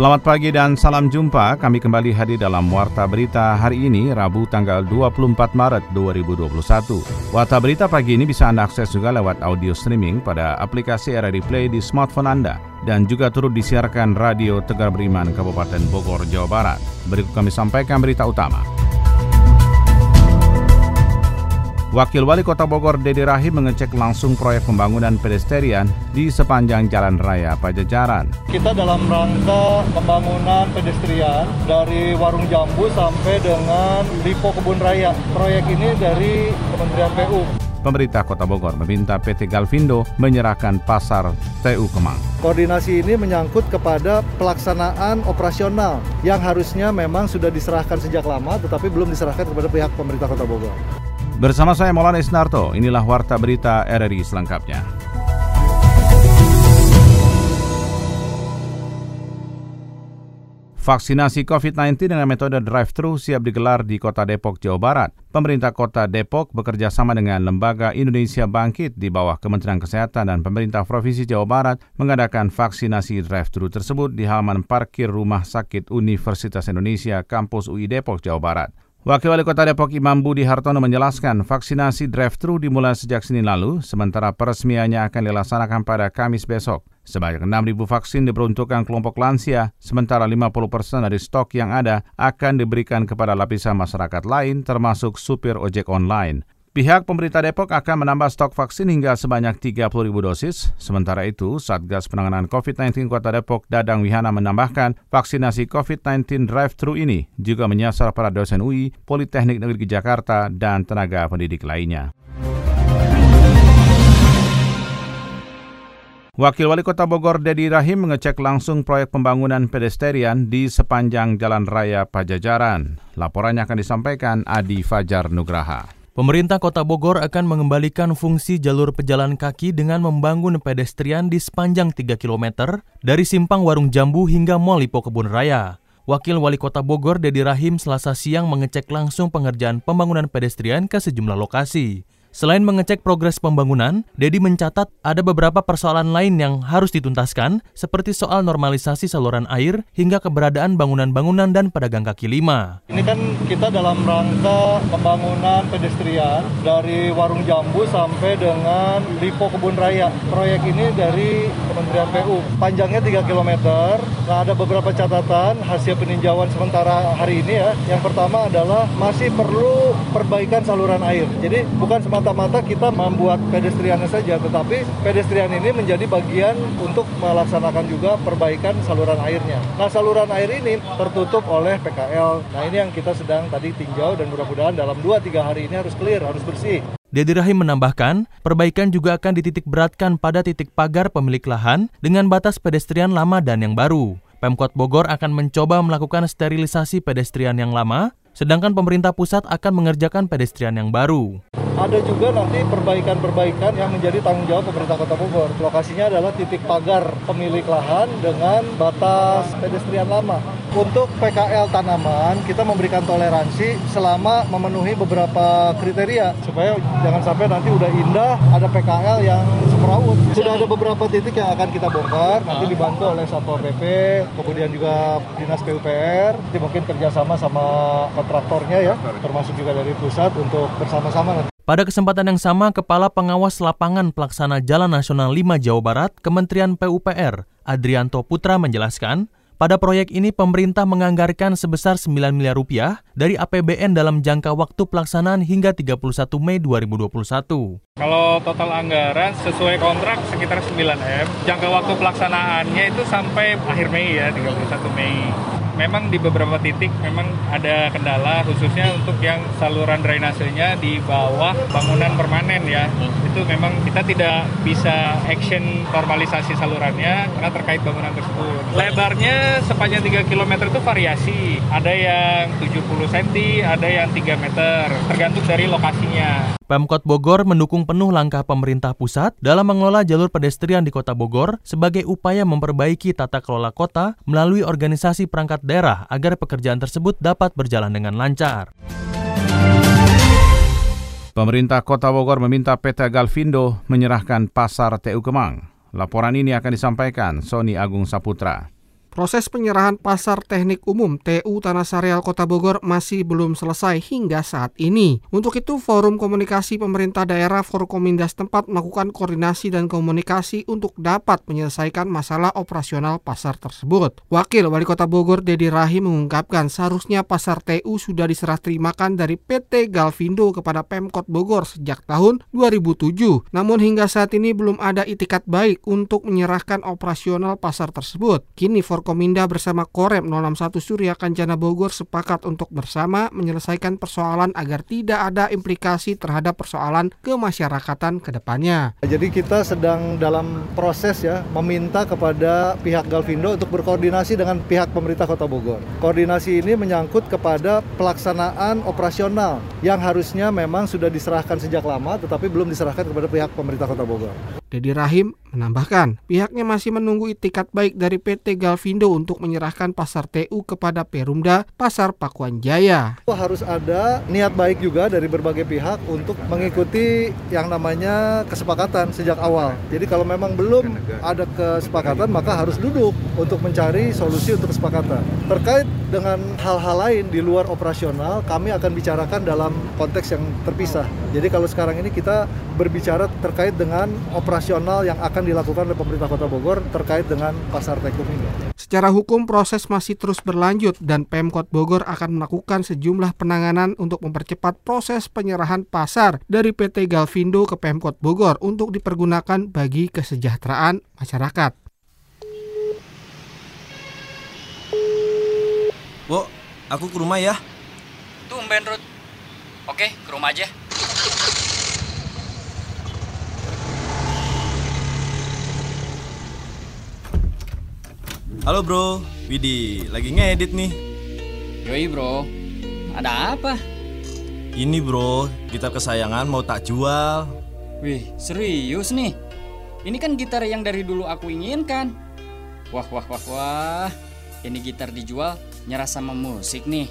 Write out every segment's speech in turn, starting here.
Selamat pagi dan salam jumpa. Kami kembali hadir dalam Warta Berita hari ini, Rabu tanggal 24 Maret 2021. Warta Berita pagi ini bisa Anda akses juga lewat audio streaming pada aplikasi RRI Play di smartphone Anda dan juga turut disiarkan Radio Tegar Beriman Kabupaten Bogor, Jawa Barat. Berikut kami sampaikan berita utama. Wakil Wali Kota Bogor Dedi Rahim mengecek langsung proyek pembangunan pedestrian di sepanjang Jalan Raya Pajajaran. Kita dalam rangka pembangunan pedestrian dari Warung Jambu sampai dengan Lipo Kebun Raya. Proyek ini dari Kementerian PU. Pemerintah Kota Bogor meminta PT Galvindo menyerahkan pasar TU Kemang. Koordinasi ini menyangkut kepada pelaksanaan operasional yang harusnya memang sudah diserahkan sejak lama tetapi belum diserahkan kepada pihak pemerintah Kota Bogor. Bersama saya Maulana Isnarto, inilah Warta Berita RRI selengkapnya. Vaksinasi COVID-19 dengan metode drive-thru siap digelar di Kota Depok, Jawa Barat. Pemerintah Kota Depok bekerja sama dengan Lembaga Indonesia Bangkit di bawah Kementerian Kesehatan dan Pemerintah Provinsi Jawa Barat mengadakan vaksinasi drive-thru tersebut di halaman parkir Rumah Sakit Universitas Indonesia, Kampus UI Depok, Jawa Barat. Wakil Wali Kota Depok Imam Budi Hartono menjelaskan vaksinasi drive-thru dimulai sejak Senin lalu, sementara peresmiannya akan dilaksanakan pada Kamis besok. Sebanyak 6.000 vaksin diperuntukkan kelompok lansia, sementara 50 persen dari stok yang ada akan diberikan kepada lapisan masyarakat lain termasuk supir ojek online. Pihak pemerintah Depok akan menambah stok vaksin hingga sebanyak 30 ribu dosis. Sementara itu, Satgas Penanganan COVID-19 Kota Depok Dadang Wihana menambahkan vaksinasi COVID-19 drive-thru ini juga menyasar para dosen UI, Politeknik Negeri Jakarta, dan tenaga pendidik lainnya. Wakil Wali Kota Bogor Dedi Rahim mengecek langsung proyek pembangunan pedestrian di sepanjang Jalan Raya Pajajaran. Laporannya akan disampaikan Adi Fajar Nugraha. Pemerintah Kota Bogor akan mengembalikan fungsi jalur pejalan kaki dengan membangun pedestrian di sepanjang 3 km dari Simpang Warung Jambu hingga Mall Lipo Kebun Raya. Wakil Wali Kota Bogor Dedi Rahim selasa siang mengecek langsung pengerjaan pembangunan pedestrian ke sejumlah lokasi. Selain mengecek progres pembangunan, Dedi mencatat ada beberapa persoalan lain yang harus dituntaskan, seperti soal normalisasi saluran air hingga keberadaan bangunan-bangunan dan pedagang kaki lima. Ini kan kita dalam rangka pembangunan pedestrian dari Warung Jambu sampai dengan Lipo Kebun Raya. Proyek ini dari Kementerian PU. Panjangnya 3 km. Nah, ada beberapa catatan hasil peninjauan sementara hari ini ya. Yang pertama adalah masih perlu perbaikan saluran air. Jadi bukan semata semata-mata kita membuat pedestriannya saja, tetapi pedestrian ini menjadi bagian untuk melaksanakan juga perbaikan saluran airnya. Nah, saluran air ini tertutup oleh PKL. Nah, ini yang kita sedang tadi tinjau dan mudah-mudahan dalam 2-3 hari ini harus clear, harus bersih. Dedi Rahim menambahkan, perbaikan juga akan dititik beratkan pada titik pagar pemilik lahan dengan batas pedestrian lama dan yang baru. Pemkot Bogor akan mencoba melakukan sterilisasi pedestrian yang lama, sedangkan pemerintah pusat akan mengerjakan pedestrian yang baru ada juga nanti perbaikan-perbaikan yang menjadi tanggung jawab pemerintah Kota Bogor. Lokasinya adalah titik pagar pemilik lahan dengan batas pedestrian lama. Untuk PKL tanaman, kita memberikan toleransi selama memenuhi beberapa kriteria supaya jangan sampai nanti udah indah ada PKL yang semrawut. Sudah ada beberapa titik yang akan kita bongkar, nanti dibantu oleh Satpol PP, kemudian juga Dinas PUPR, nanti mungkin kerjasama sama kontraktornya ya, termasuk juga dari pusat untuk bersama-sama nanti pada kesempatan yang sama, Kepala Pengawas Lapangan Pelaksana Jalan Nasional 5 Jawa Barat, Kementerian PUPR, Adrianto Putra menjelaskan, pada proyek ini pemerintah menganggarkan sebesar 9 miliar rupiah dari APBN dalam jangka waktu pelaksanaan hingga 31 Mei 2021. Kalau total anggaran sesuai kontrak sekitar 9 M. Jangka waktu pelaksanaannya itu sampai akhir Mei ya, 31 Mei memang di beberapa titik memang ada kendala khususnya untuk yang saluran drainasenya di bawah bangunan permanen ya. Hmm. Itu memang kita tidak bisa action normalisasi salurannya karena terkait bangunan tersebut. Lebarnya sepanjang 3 km itu variasi. Ada yang 70 cm, ada yang 3 meter, tergantung dari lokasinya. Pemkot Bogor mendukung penuh langkah pemerintah pusat dalam mengelola jalur pedestrian di Kota Bogor sebagai upaya memperbaiki tata kelola kota melalui organisasi perangkat daerah agar pekerjaan tersebut dapat berjalan dengan lancar. Pemerintah Kota Bogor meminta PT Galvindo menyerahkan pasar TU Kemang. Laporan ini akan disampaikan Sony Agung Saputra. Proses penyerahan Pasar Teknik Umum TU Tanah Sareal Kota Bogor masih belum selesai hingga saat ini. Untuk itu, Forum Komunikasi Pemerintah Daerah Forkominda tempat melakukan koordinasi dan komunikasi untuk dapat menyelesaikan masalah operasional pasar tersebut. Wakil Wali Kota Bogor Dedi Rahim mengungkapkan seharusnya pasar TU sudah diserah terimakan dari PT Galvindo kepada Pemkot Bogor sejak tahun 2007. Namun hingga saat ini belum ada itikat baik untuk menyerahkan operasional pasar tersebut. Kini Forum Forkominda bersama Korem 061 Surya Kancana Bogor sepakat untuk bersama menyelesaikan persoalan agar tidak ada implikasi terhadap persoalan kemasyarakatan ke depannya. Jadi kita sedang dalam proses ya meminta kepada pihak Galvindo untuk berkoordinasi dengan pihak pemerintah Kota Bogor. Koordinasi ini menyangkut kepada pelaksanaan operasional yang harusnya memang sudah diserahkan sejak lama tetapi belum diserahkan kepada pihak pemerintah Kota Bogor. Dedi Rahim menambahkan, pihaknya masih menunggu itikat baik dari PT Galvindo untuk menyerahkan pasar TU kepada Perumda Pasar Pakuan Jaya. Harus ada niat baik juga dari berbagai pihak untuk mengikuti yang namanya kesepakatan sejak awal. Jadi kalau memang belum ada kesepakatan maka harus duduk untuk mencari solusi untuk kesepakatan. Terkait dengan hal-hal lain di luar operasional, kami akan bicarakan dalam konteks yang terpisah. Jadi kalau sekarang ini kita berbicara terkait dengan operasi operasional yang akan dilakukan oleh pemerintah Kota Bogor terkait dengan pasar Tekum ini. Secara hukum proses masih terus berlanjut dan Pemkot Bogor akan melakukan sejumlah penanganan untuk mempercepat proses penyerahan pasar dari PT Galvindo ke Pemkot Bogor untuk dipergunakan bagi kesejahteraan masyarakat. Bu, aku ke rumah ya. Tumben, Ruth. Oke, ke rumah aja. Halo bro, Widi, lagi ngedit nih. Yoi bro, ada apa? Ini bro, gitar kesayangan mau tak jual. Wih, serius nih? Ini kan gitar yang dari dulu aku inginkan. Wah, wah, wah, wah. Ini gitar dijual nyerah sama musik nih.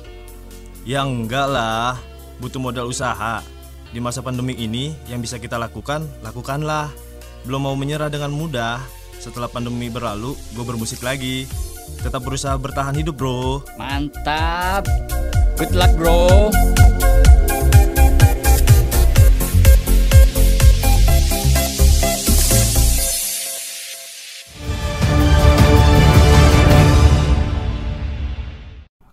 Ya enggak lah, butuh modal usaha. Di masa pandemi ini, yang bisa kita lakukan, lakukanlah. Belum mau menyerah dengan mudah, setelah pandemi berlalu, gue bermusik lagi. Tetap berusaha bertahan hidup, bro. Mantap. Good luck, bro.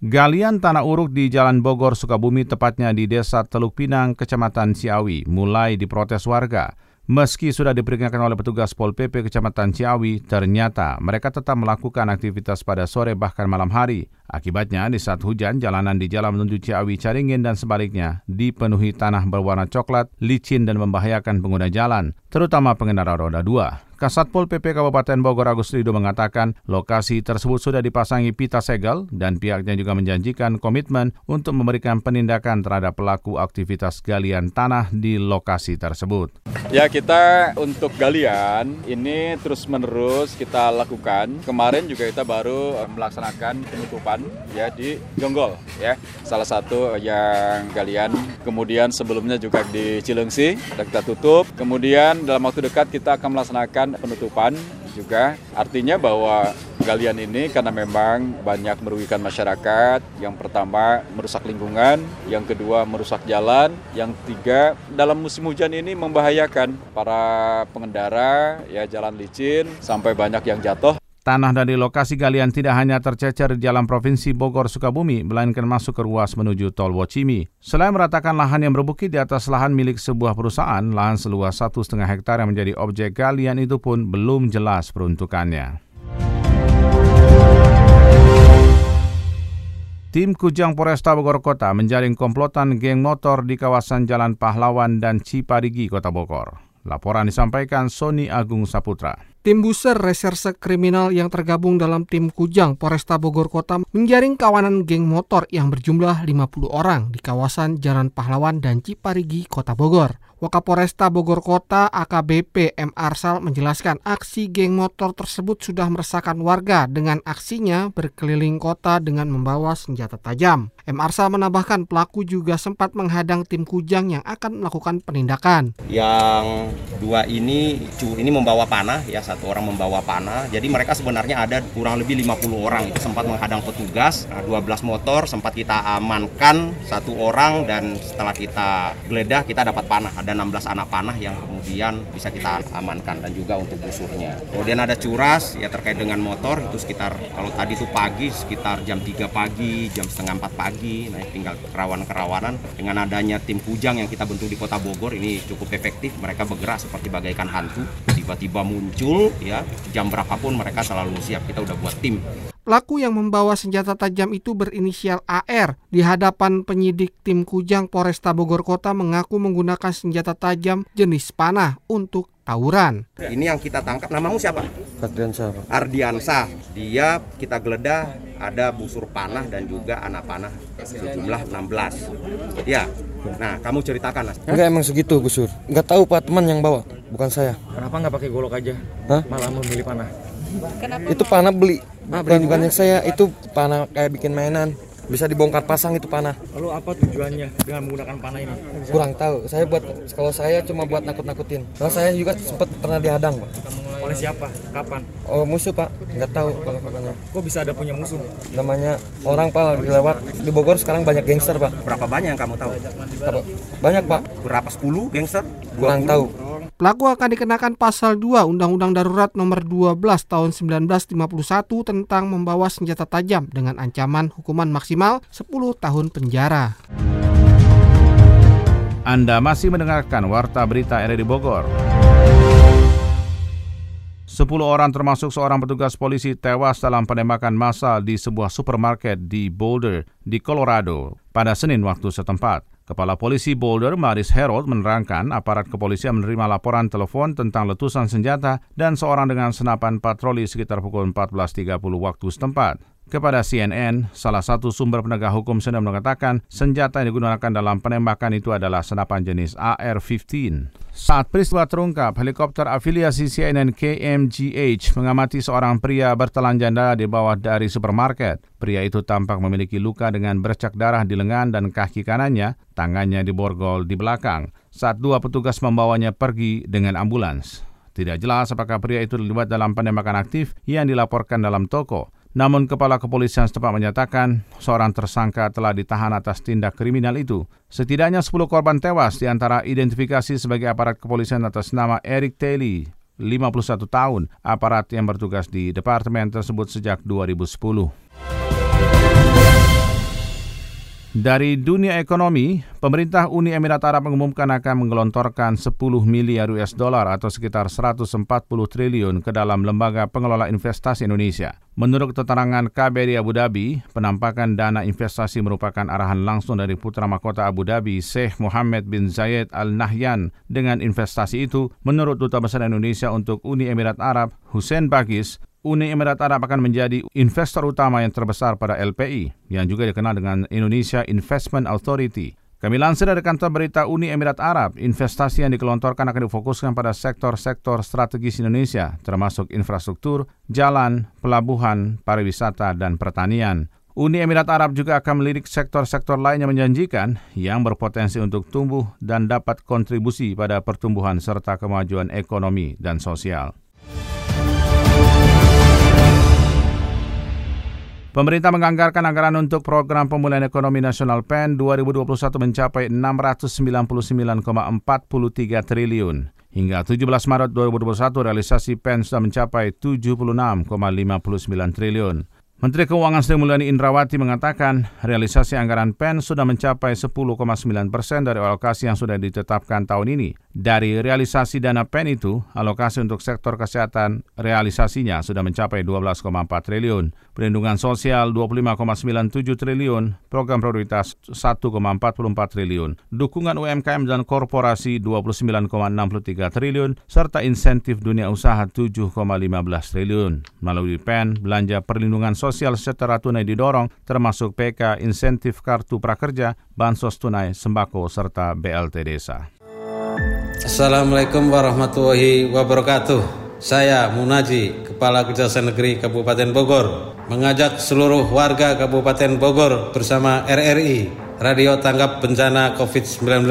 Galian tanah uruk di Jalan Bogor, Sukabumi, tepatnya di Desa Teluk Pinang, Kecamatan Ciawi, mulai diprotes warga. Meski sudah diperingatkan oleh petugas Pol PP Kecamatan Ciawi, ternyata mereka tetap melakukan aktivitas pada sore bahkan malam hari. Akibatnya, di saat hujan, jalanan di jalan menuju Ciawi Caringin dan sebaliknya dipenuhi tanah berwarna coklat, licin dan membahayakan pengguna jalan, terutama pengendara roda dua. Kasatpol PP Kabupaten Bogor Agus Rido mengatakan lokasi tersebut sudah dipasangi pita segel dan pihaknya juga menjanjikan komitmen untuk memberikan penindakan terhadap pelaku aktivitas galian tanah di lokasi tersebut. Ya kita untuk galian ini terus menerus kita lakukan. Kemarin juga kita baru melaksanakan penutupan ya di Jonggol ya. Salah satu yang galian. Kemudian sebelumnya juga di Cilengsi kita tutup. Kemudian dalam waktu dekat kita akan melaksanakan penutupan juga artinya bahwa galian ini karena memang banyak merugikan masyarakat. Yang pertama merusak lingkungan, yang kedua merusak jalan, yang tiga dalam musim hujan ini membahayakan para pengendara ya jalan licin sampai banyak yang jatuh. Tanah dari lokasi galian tidak hanya tercecer di jalan Provinsi Bogor Sukabumi, melainkan masuk ke ruas menuju Tol Wocimi. Selain meratakan lahan yang berbukit di atas lahan milik sebuah perusahaan, lahan seluas satu setengah hektar yang menjadi objek galian itu pun belum jelas peruntukannya. Tim Kujang Polresta Bogor Kota menjaring komplotan geng motor di kawasan Jalan Pahlawan dan Ciparigi, Kota Bogor. Laporan disampaikan Sony Agung Saputra. Tim Buser Reserse Kriminal yang tergabung dalam tim Kujang Polresta Bogor Kota menjaring kawanan geng motor yang berjumlah 50 orang di kawasan Jalan Pahlawan dan Ciparigi, Kota Bogor. Wakapolresta Bogor Kota AKBP M. Arsal menjelaskan aksi geng motor tersebut sudah meresahkan warga dengan aksinya berkeliling kota dengan membawa senjata tajam. M. Arsal menambahkan pelaku juga sempat menghadang tim Kujang yang akan melakukan penindakan. Yang dua ini ini membawa panah, ya satu orang membawa panah. Jadi mereka sebenarnya ada kurang lebih 50 orang itu sempat menghadang petugas. Nah, 12 motor sempat kita amankan satu orang dan setelah kita geledah kita dapat panah ada 16 anak panah yang kemudian bisa kita amankan dan juga untuk busurnya. Kemudian ada curas ya terkait dengan motor itu sekitar kalau tadi itu pagi sekitar jam 3 pagi, jam setengah 4 pagi. Nah tinggal kerawanan-kerawanan dengan adanya tim Kujang yang kita bentuk di Kota Bogor ini cukup efektif. Mereka bergerak seperti bagaikan hantu. Tiba-tiba muncul ya jam berapapun mereka selalu siap. Kita udah buat tim. Pelaku yang membawa senjata tajam itu berinisial AR. Di hadapan penyidik tim Kujang Polresta Bogor Kota mengaku menggunakan senjata tajam jenis panah untuk tawuran. Ini yang kita tangkap, namamu siapa? Ardiansa. Ardiansa. Dia kita geledah ada busur panah dan juga anak panah sejumlah 16. Ya. Nah, kamu ceritakan Mas. Enggak emang segitu busur. Enggak tahu Pak teman yang bawa, bukan saya. Kenapa nggak pakai golok aja? Hah? Malah memilih panah. Kenapa itu panah beli. Ah, bukan bukan yang saya, itu panah kayak bikin mainan. Bisa dibongkar pasang itu panah. Lalu apa tujuannya dengan menggunakan panah ini? Kurang tahu. Saya buat kalau saya cuma buat nakut-nakutin. Kalau saya juga sempat pernah dihadang, Pak. Oleh siapa? Kapan? Oh, musuh, Pak. Nggak tahu kalau kapannya. Kok bisa ada punya musuh? Namanya orang, Pak, lagi lewat. Di Bogor sekarang banyak gangster, Pak. Berapa banyak yang kamu tahu? Banyak, Pak. Berapa 10 gangster? Kurang tahu. Pelaku akan dikenakan pasal 2 Undang-Undang Darurat Nomor 12 Tahun 1951 tentang membawa senjata tajam dengan ancaman hukuman maksimal 10 tahun penjara. Anda masih mendengarkan Warta Berita RRI Bogor. Sepuluh orang termasuk seorang petugas polisi tewas dalam penembakan massal di sebuah supermarket di Boulder, di Colorado, pada Senin waktu setempat. Kepala Polisi Boulder, Maris Harold, menerangkan aparat kepolisian menerima laporan telepon tentang letusan senjata dan seorang dengan senapan patroli sekitar pukul 14.30 waktu setempat. Kepada CNN, salah satu sumber penegak hukum Senin mengatakan senjata yang digunakan dalam penembakan itu adalah senapan jenis AR-15. Saat peristiwa terungkap, helikopter afiliasi CNN KMGH mengamati seorang pria bertelanjang darah di bawah dari supermarket. Pria itu tampak memiliki luka dengan bercak darah di lengan dan kaki kanannya, tangannya diborgol di belakang. Saat dua petugas membawanya pergi dengan ambulans. Tidak jelas apakah pria itu terlibat dalam penembakan aktif yang dilaporkan dalam toko. Namun kepala kepolisian setempat menyatakan seorang tersangka telah ditahan atas tindak kriminal itu. Setidaknya 10 korban tewas di antara identifikasi sebagai aparat kepolisian atas nama Eric Taylor, 51 tahun, aparat yang bertugas di departemen tersebut sejak 2010. Dari dunia ekonomi, pemerintah Uni Emirat Arab mengumumkan akan menggelontorkan 10 miliar US dollar atau sekitar 140 triliun ke dalam lembaga pengelola investasi Indonesia. Menurut keterangan KBRI Abu Dhabi, penampakan dana investasi merupakan arahan langsung dari putra mahkota Abu Dhabi, Sheikh Mohammed bin Zayed Al Nahyan. Dengan investasi itu, menurut Duta Besar Indonesia untuk Uni Emirat Arab, Hussein Bagis, Uni Emirat Arab akan menjadi investor utama yang terbesar pada LPI, yang juga dikenal dengan Indonesia Investment Authority. Kami lansir dari kantor berita Uni Emirat Arab, investasi yang dikelontorkan akan difokuskan pada sektor-sektor strategis Indonesia, termasuk infrastruktur, jalan, pelabuhan, pariwisata, dan pertanian. Uni Emirat Arab juga akan melirik sektor-sektor lain yang menjanjikan yang berpotensi untuk tumbuh dan dapat kontribusi pada pertumbuhan serta kemajuan ekonomi dan sosial. Pemerintah menganggarkan anggaran untuk program pemulihan ekonomi nasional PEN 2021 mencapai 699,43 triliun. Hingga 17 Maret 2021 realisasi PEN sudah mencapai 76,59 triliun. Menteri Keuangan Sri Mulyani Indrawati mengatakan realisasi anggaran PEN sudah mencapai 10,9 persen dari alokasi yang sudah ditetapkan tahun ini. Dari realisasi dana PEN itu, alokasi untuk sektor kesehatan realisasinya sudah mencapai 12,4 triliun, perlindungan sosial 25,97 triliun, program prioritas 1,44 triliun, dukungan UMKM dan korporasi 29,63 triliun, serta insentif dunia usaha 7,15 triliun. Melalui PEN, belanja perlindungan sosial secara tunai didorong, termasuk PK, insentif kartu prakerja, bansos tunai, sembako, serta BLT desa. Assalamualaikum warahmatullahi wabarakatuh. Saya Munaji, Kepala Kejaksaan Negeri Kabupaten Bogor, mengajak seluruh warga Kabupaten Bogor bersama RRI, Radio Tanggap Bencana COVID-19,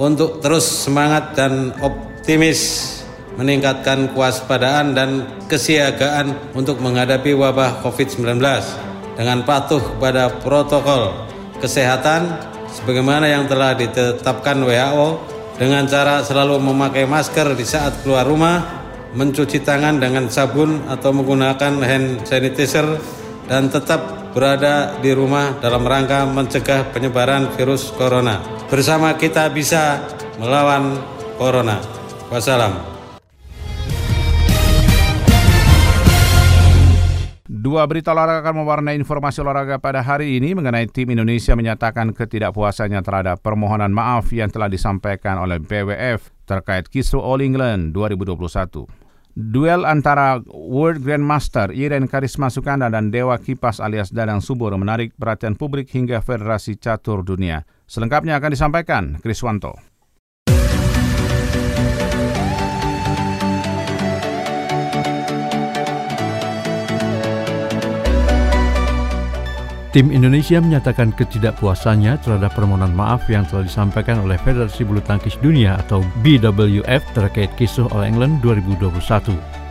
untuk terus semangat dan optimis meningkatkan kewaspadaan dan kesiagaan untuk menghadapi wabah COVID-19 dengan patuh kepada protokol kesehatan sebagaimana yang telah ditetapkan WHO dengan cara selalu memakai masker di saat keluar rumah, mencuci tangan dengan sabun atau menggunakan hand sanitizer dan tetap berada di rumah dalam rangka mencegah penyebaran virus corona. Bersama kita bisa melawan corona. Wassalam. Dua berita olahraga akan mewarnai informasi olahraga pada hari ini mengenai tim Indonesia menyatakan ketidakpuasannya terhadap permohonan maaf yang telah disampaikan oleh BWF terkait kisru All England 2021. Duel antara World Grandmaster Iren Karisma Sukanda dan Dewa Kipas alias Dadang Subur menarik perhatian publik hingga Federasi Catur Dunia. Selengkapnya akan disampaikan Kriswanto. Tim Indonesia menyatakan ketidakpuasannya terhadap permohonan maaf yang telah disampaikan oleh Federasi Bulu Tangkis Dunia atau BWF terkait kisruh All England 2021.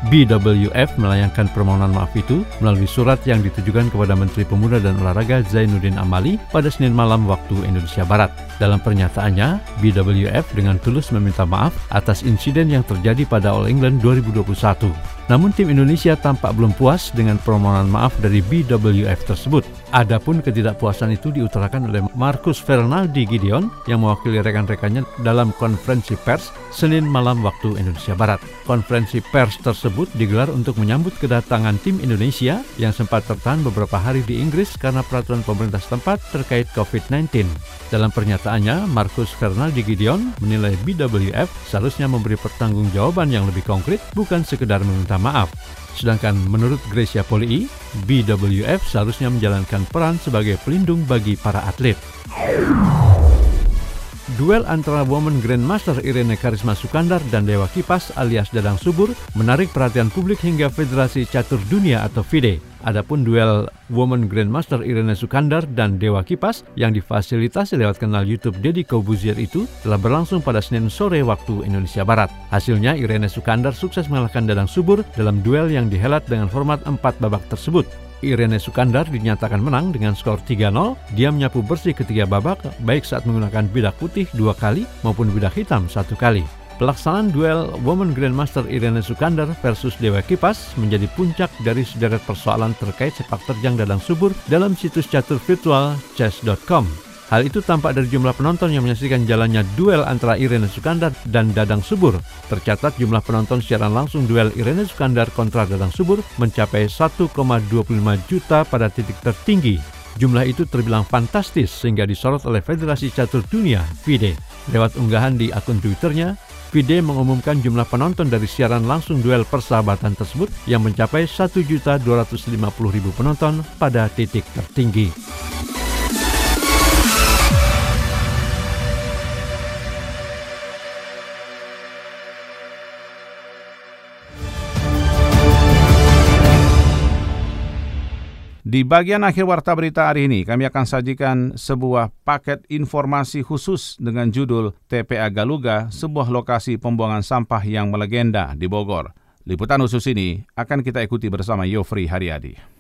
BWF melayangkan permohonan maaf itu melalui surat yang ditujukan kepada Menteri Pemuda dan Olahraga Zainuddin Amali pada Senin malam waktu Indonesia Barat. Dalam pernyataannya, BWF dengan tulus meminta maaf atas insiden yang terjadi pada All England 2021. Namun tim Indonesia tampak belum puas dengan permohonan maaf dari BWF tersebut. Adapun ketidakpuasan itu diutarakan oleh Marcus Fernaldi Gideon yang mewakili rekan-rekannya dalam konferensi pers Senin malam waktu Indonesia Barat. Konferensi pers tersebut digelar untuk menyambut kedatangan tim Indonesia yang sempat tertahan beberapa hari di Inggris karena peraturan pemerintah setempat terkait COVID-19. Dalam pernyataannya, Marcus Fernaldi Gideon menilai BWF seharusnya memberi pertanggungjawaban yang lebih konkret bukan sekedar meminta maaf. Sedangkan menurut Gracia Polii, BWF seharusnya menjalankan peran sebagai pelindung bagi para atlet. Duel antara Women Grandmaster Irene Karisma Sukandar dan Dewa Kipas alias Dadang Subur menarik perhatian publik hingga Federasi Catur Dunia atau FIDE. Adapun duel Women Grandmaster Irene Sukandar dan Dewa Kipas yang difasilitasi lewat kanal YouTube Deddy Kobuzier itu telah berlangsung pada Senin sore waktu Indonesia Barat. Hasilnya Irene Sukandar sukses mengalahkan Dadang Subur dalam duel yang dihelat dengan format empat babak tersebut. Irene Sukandar dinyatakan menang dengan skor 3-0. Dia menyapu bersih ketiga babak, baik saat menggunakan bidak putih dua kali maupun bidak hitam satu kali. Pelaksanaan duel Women Grandmaster Irene Sukandar versus Dewa Kipas menjadi puncak dari sederet persoalan terkait sepak terjang dadang subur dalam situs catur virtual chess.com. Hal itu tampak dari jumlah penonton yang menyaksikan jalannya duel antara Irene Sukandar dan Dadang Subur. Tercatat jumlah penonton siaran langsung duel Irene Sukandar kontra Dadang Subur mencapai 1,25 juta pada titik tertinggi. Jumlah itu terbilang fantastis sehingga disorot oleh Federasi Catur Dunia, FIDE. Lewat unggahan di akun Twitternya, FIDE mengumumkan jumlah penonton dari siaran langsung duel persahabatan tersebut yang mencapai 1.250.000 penonton pada titik tertinggi. Di bagian akhir warta berita hari ini, kami akan sajikan sebuah paket informasi khusus dengan judul TPA Galuga, sebuah lokasi pembuangan sampah yang melegenda di Bogor. Liputan khusus ini akan kita ikuti bersama Yofri Haryadi.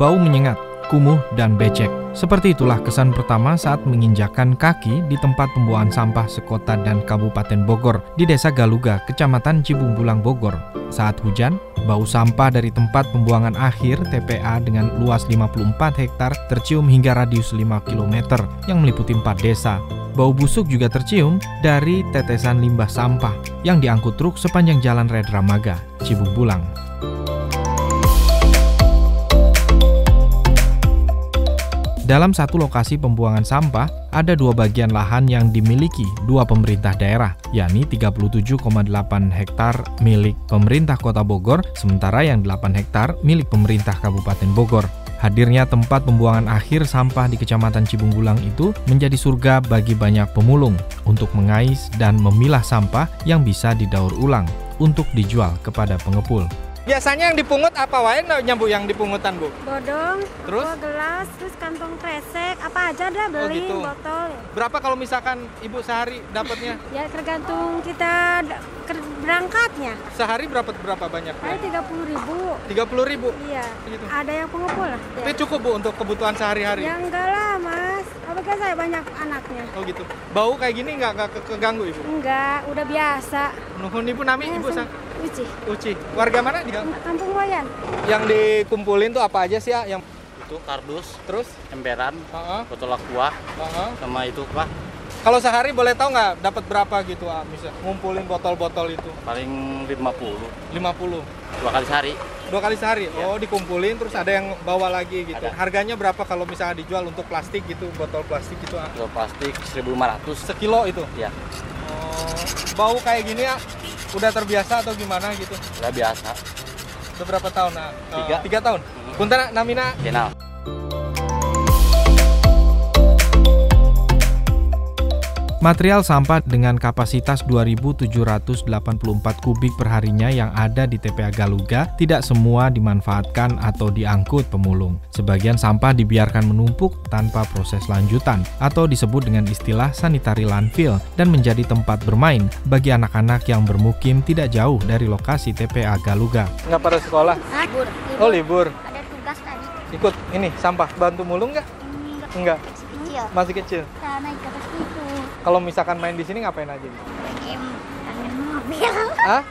Bau menyengat, kumuh, dan becek. Seperti itulah kesan pertama saat menginjakan kaki di tempat pembuangan sampah sekota dan Kabupaten Bogor di Desa Galuga, Kecamatan Cibungbulang, Bogor. Saat hujan, bau sampah dari tempat pembuangan akhir TPA dengan luas 54 hektar tercium hingga radius 5 km yang meliputi 4 desa. Bau busuk juga tercium dari tetesan limbah sampah yang diangkut truk sepanjang Jalan Redramaga, Cibungbulang. Dalam satu lokasi pembuangan sampah, ada dua bagian lahan yang dimiliki dua pemerintah daerah, yakni 37,8 hektar milik pemerintah kota Bogor, sementara yang 8 hektar milik pemerintah Kabupaten Bogor. Hadirnya tempat pembuangan akhir sampah di Kecamatan Cibunggulang itu menjadi surga bagi banyak pemulung untuk mengais dan memilah sampah yang bisa didaur ulang untuk dijual kepada pengepul. Biasanya yang dipungut apa wae nyambu yang dipungutan, Bu? Bodong, Terus? bawa gelas, terus kantong kresek, apa aja dah beli, gitu. botol. Berapa kalau misalkan Ibu sehari dapatnya? Ya tergantung kita berangkatnya. Sehari berapa berapa banyak? Ada tiga puluh ribu. 30 ribu? Iya. Gitu. Ada yang pengepul lah. Tapi cukup Bu untuk kebutuhan sehari-hari? Ya enggak lah mas. Apa kan saya banyak anaknya? Oh gitu. Bau kayak gini nggak nggak ke- keganggu Ibu? Enggak, udah biasa. Nuhun Ibu nami Ibu sa Uci. Uci. Warga mana dia? Kampung Wayan. Yang dikumpulin tuh apa aja sih ya? Yang itu kardus terus emberan botol aqua sama itu apa kalau sehari boleh tahu nggak dapat berapa gitu ah, bisa ngumpulin botol-botol itu? paling 50 50. dua kali sehari Dua kali sehari. Oh, dikumpulin terus ada yang bawa lagi gitu. Ada. Harganya berapa kalau misalnya dijual untuk plastik gitu, botol plastik gitu? ah? botol plastik 1500 Sekilo itu? ya Oh, bau kayak gini ya udah terbiasa atau gimana gitu? udah biasa Udah berapa tahun? Nah, Tiga. tiga tahun. Punten namina kenal Material sampah dengan kapasitas 2.784 kubik perharinya yang ada di TPA Galuga tidak semua dimanfaatkan atau diangkut pemulung. Sebagian sampah dibiarkan menumpuk tanpa proses lanjutan atau disebut dengan istilah sanitary landfill dan menjadi tempat bermain bagi anak-anak yang bermukim tidak jauh dari lokasi TPA Galuga. nggak pada sekolah? Libur. Oh libur. Ada tugas tadi. Ikut ini sampah bantu mulung nggak? Enggak. Iya. Masih kecil. Kita naik ke atas itu. Kalau misalkan main di sini ngapain aja? Game kangen mobil. Hah?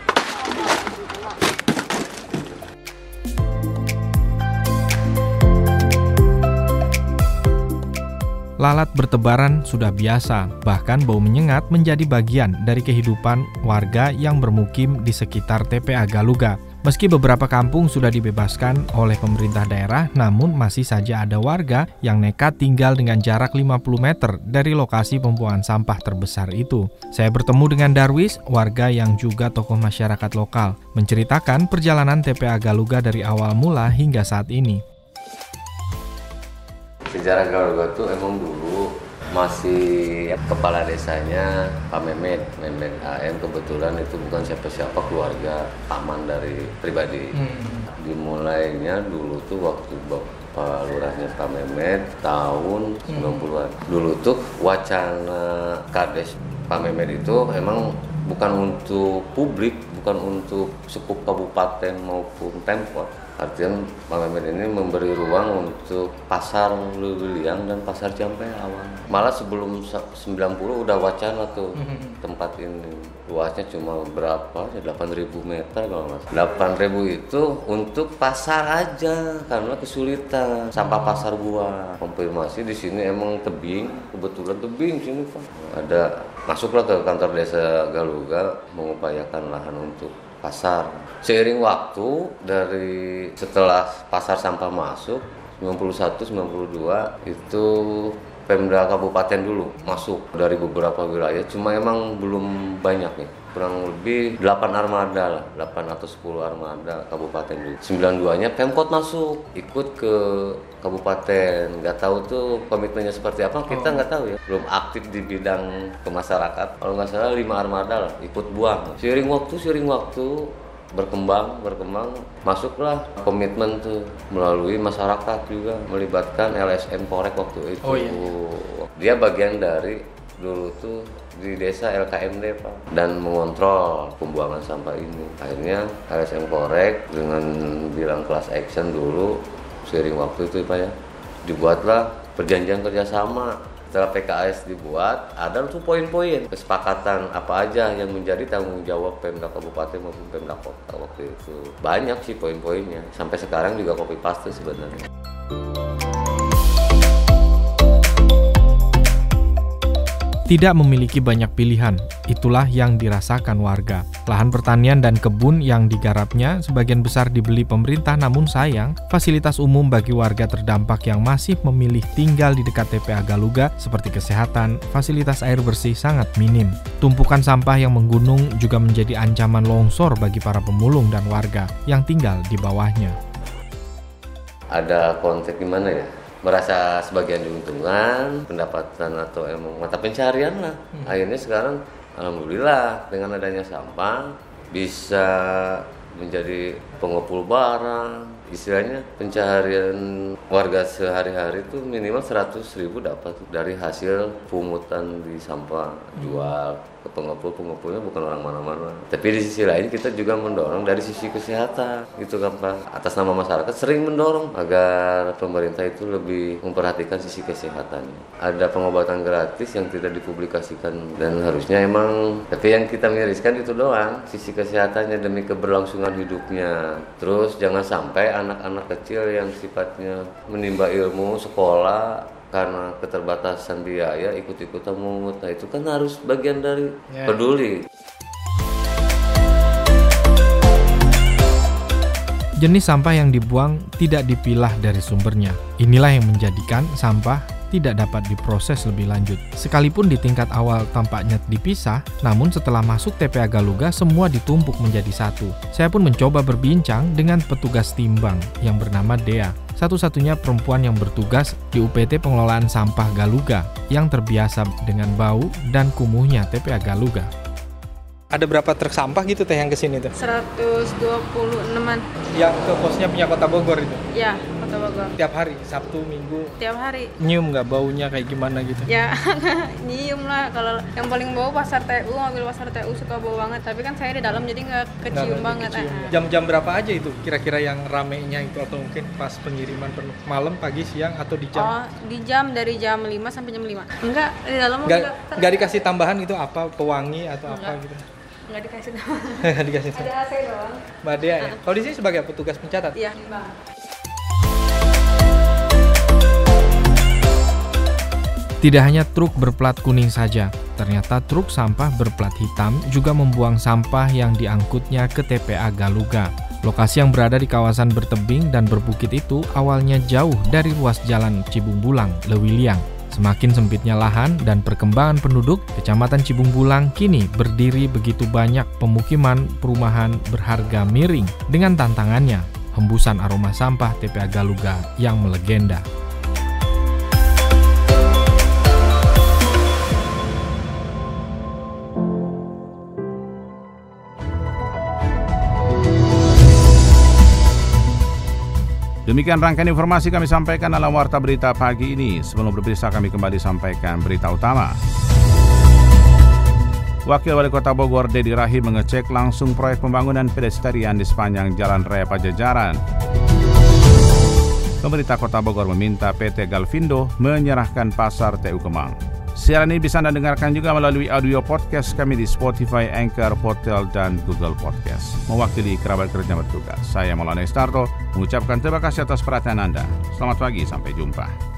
Lalat bertebaran sudah biasa, bahkan bau menyengat menjadi bagian dari kehidupan warga yang bermukim di sekitar TPA Galuga. Meski beberapa kampung sudah dibebaskan oleh pemerintah daerah, namun masih saja ada warga yang nekat tinggal dengan jarak 50 meter dari lokasi pembuangan sampah terbesar itu. Saya bertemu dengan Darwis, warga yang juga tokoh masyarakat lokal, menceritakan perjalanan TPA Galuga dari awal mula hingga saat ini. Sejarah Garuga tuh emang dulu masih kepala desanya Pak Mehmet, Mehmet AM kebetulan itu bukan siapa-siapa keluarga paman dari pribadi. Dimulainya dulu tuh waktu Bapak Lurahnya Pak Mehmet tahun 90-an. Dulu tuh wacana Kades Pak Mehmet itu emang bukan untuk publik, bukan untuk sekup kabupaten maupun pemkot. Artinya Mehmet ini memberi ruang untuk pasar Lewiliang dan pasar Jampe awal. Malah sebelum sa- 90 udah wacana tuh tempat ini. Luasnya cuma berapa? 8.000 meter kalau nggak salah. 8.000 itu untuk pasar aja karena kesulitan. Sampah pasar buah. Konfirmasi di sini emang tebing, kebetulan tebing sini Pak. Ada masuklah ke kantor desa Galuga mengupayakan lahan untuk pasar. Seiring waktu dari setelah pasar sampah masuk 91 92 itu Pemda Kabupaten dulu masuk dari beberapa wilayah cuma emang belum banyak nih. Kurang lebih 8 armada lah 8 atau 10 armada kabupaten dulu. 92 nya Pemkot masuk ikut ke kabupaten. Nggak tahu tuh komitmennya seperti apa kita Oh. nggak tahu ya. Belum aktif di bidang ke masyarakat kalau nggak salah lima armada lah ikut buang. Seiring waktu seiring waktu berkembang berkembang masuklah komitmen tuh melalui masyarakat juga melibatkan LSM Korek waktu itu Oh, iya. dia bagian dari dulu tuh di desa LKMD pak dan mengontrol pembuangan sampah ini akhirnya LSM Korek dengan bilang kelas action dulu seiring waktu itu pak ya dibuatlah perjanjian kerjasama setelah PKS dibuat ada tuh poin-poin. Kesepakatan apa aja yang menjadi tanggung jawab Pemda Kabupaten maupun Pemda Kota waktu itu. Banyak sih poin-poinnya. Sampai sekarang juga copy paste sebenarnya tidak memiliki banyak pilihan. Itulah yang dirasakan warga. Lahan pertanian dan kebun yang digarapnya sebagian besar dibeli pemerintah namun sayang, fasilitas umum bagi warga terdampak yang masih memilih tinggal di dekat TPA Galuga seperti kesehatan, fasilitas air bersih sangat minim. Tumpukan sampah yang menggunung juga menjadi ancaman longsor bagi para pemulung dan warga yang tinggal di bawahnya. Ada konteks gimana ya? Merasa sebagian diuntungkan pendapatan atau emang mata pencarian lah. Hmm. akhirnya sekarang alhamdulillah dengan adanya sampah bisa menjadi pengepul barang. Istilahnya pencaharian warga sehari-hari itu minimal 100 ribu dapat dari hasil pungutan di sampah jual ke pengepul pengepulnya bukan orang mana-mana. Tapi di sisi lain kita juga mendorong dari sisi kesehatan gitu kan atas nama masyarakat sering mendorong agar pemerintah itu lebih memperhatikan sisi kesehatannya. Ada pengobatan gratis yang tidak dipublikasikan dan harusnya emang tapi yang kita miriskan itu doang sisi kesehatannya demi keberlangsungan hidupnya. Terus jangan sampai anak-anak kecil yang sifatnya menimba ilmu sekolah karena keterbatasan biaya ikut-ikutan mungut nah itu kan harus bagian dari yeah. peduli Jenis sampah yang dibuang tidak dipilah dari sumbernya. Inilah yang menjadikan sampah tidak dapat diproses lebih lanjut. Sekalipun di tingkat awal tampaknya dipisah, namun setelah masuk TPA Galuga semua ditumpuk menjadi satu. Saya pun mencoba berbincang dengan petugas timbang yang bernama Dea, satu-satunya perempuan yang bertugas di UPT pengelolaan sampah Galuga yang terbiasa dengan bau dan kumuhnya TPA Galuga. Ada berapa truk sampah gitu teh yang ke sini tuh? 126-an. Yang ke posnya punya kota Bogor itu? Ya, Tiap hari, Sabtu, Minggu? Tiap hari. Nyium nggak baunya kayak gimana gitu? Ya, nyium lah. Kalau yang paling bau pasar TU, mobil pasar TU suka bau banget. Tapi kan saya di dalam jadi nggak kecium Nggak banget. kecium ah. ya. Jam-jam berapa aja itu kira-kira yang ramenya itu atau mungkin pas pengiriman penuh? Malam, pagi, siang atau di jam? Oh, di jam dari jam 5 sampai jam 5. Enggak, di dalam Nggak, enggak. nggak dikasih tambahan itu apa pewangi atau apa Nggak. gitu? Enggak dikasih Nggak dikasih Ada AC doang. Mbak Dea ya. Kalau di sini sebagai petugas pencatat? Iya. Tidak hanya truk berplat kuning saja, ternyata truk sampah berplat hitam juga membuang sampah yang diangkutnya ke TPA Galuga. Lokasi yang berada di kawasan bertebing dan berbukit itu awalnya jauh dari ruas jalan Cibungbulang, Lewiliang. Semakin sempitnya lahan dan perkembangan penduduk, Kecamatan Cibungbulang kini berdiri begitu banyak pemukiman perumahan berharga miring dengan tantangannya, hembusan aroma sampah TPA Galuga yang melegenda. Demikian rangkaian informasi kami sampaikan dalam Warta Berita pagi ini. Sebelum berpisah kami kembali sampaikan berita utama. Wakil Wali Kota Bogor Dedi Rahim mengecek langsung proyek pembangunan pedestrian di sepanjang Jalan Raya Pajajaran. Pemerintah Kota Bogor meminta PT Galvindo menyerahkan pasar TU Kemang. Siaran ini bisa Anda dengarkan juga melalui audio podcast kami di Spotify, Anchor, Portal, dan Google Podcast. Mewakili kerabat kerja bertugas, saya Maulana Estarto mengucapkan terima kasih atas perhatian Anda. Selamat pagi, sampai jumpa.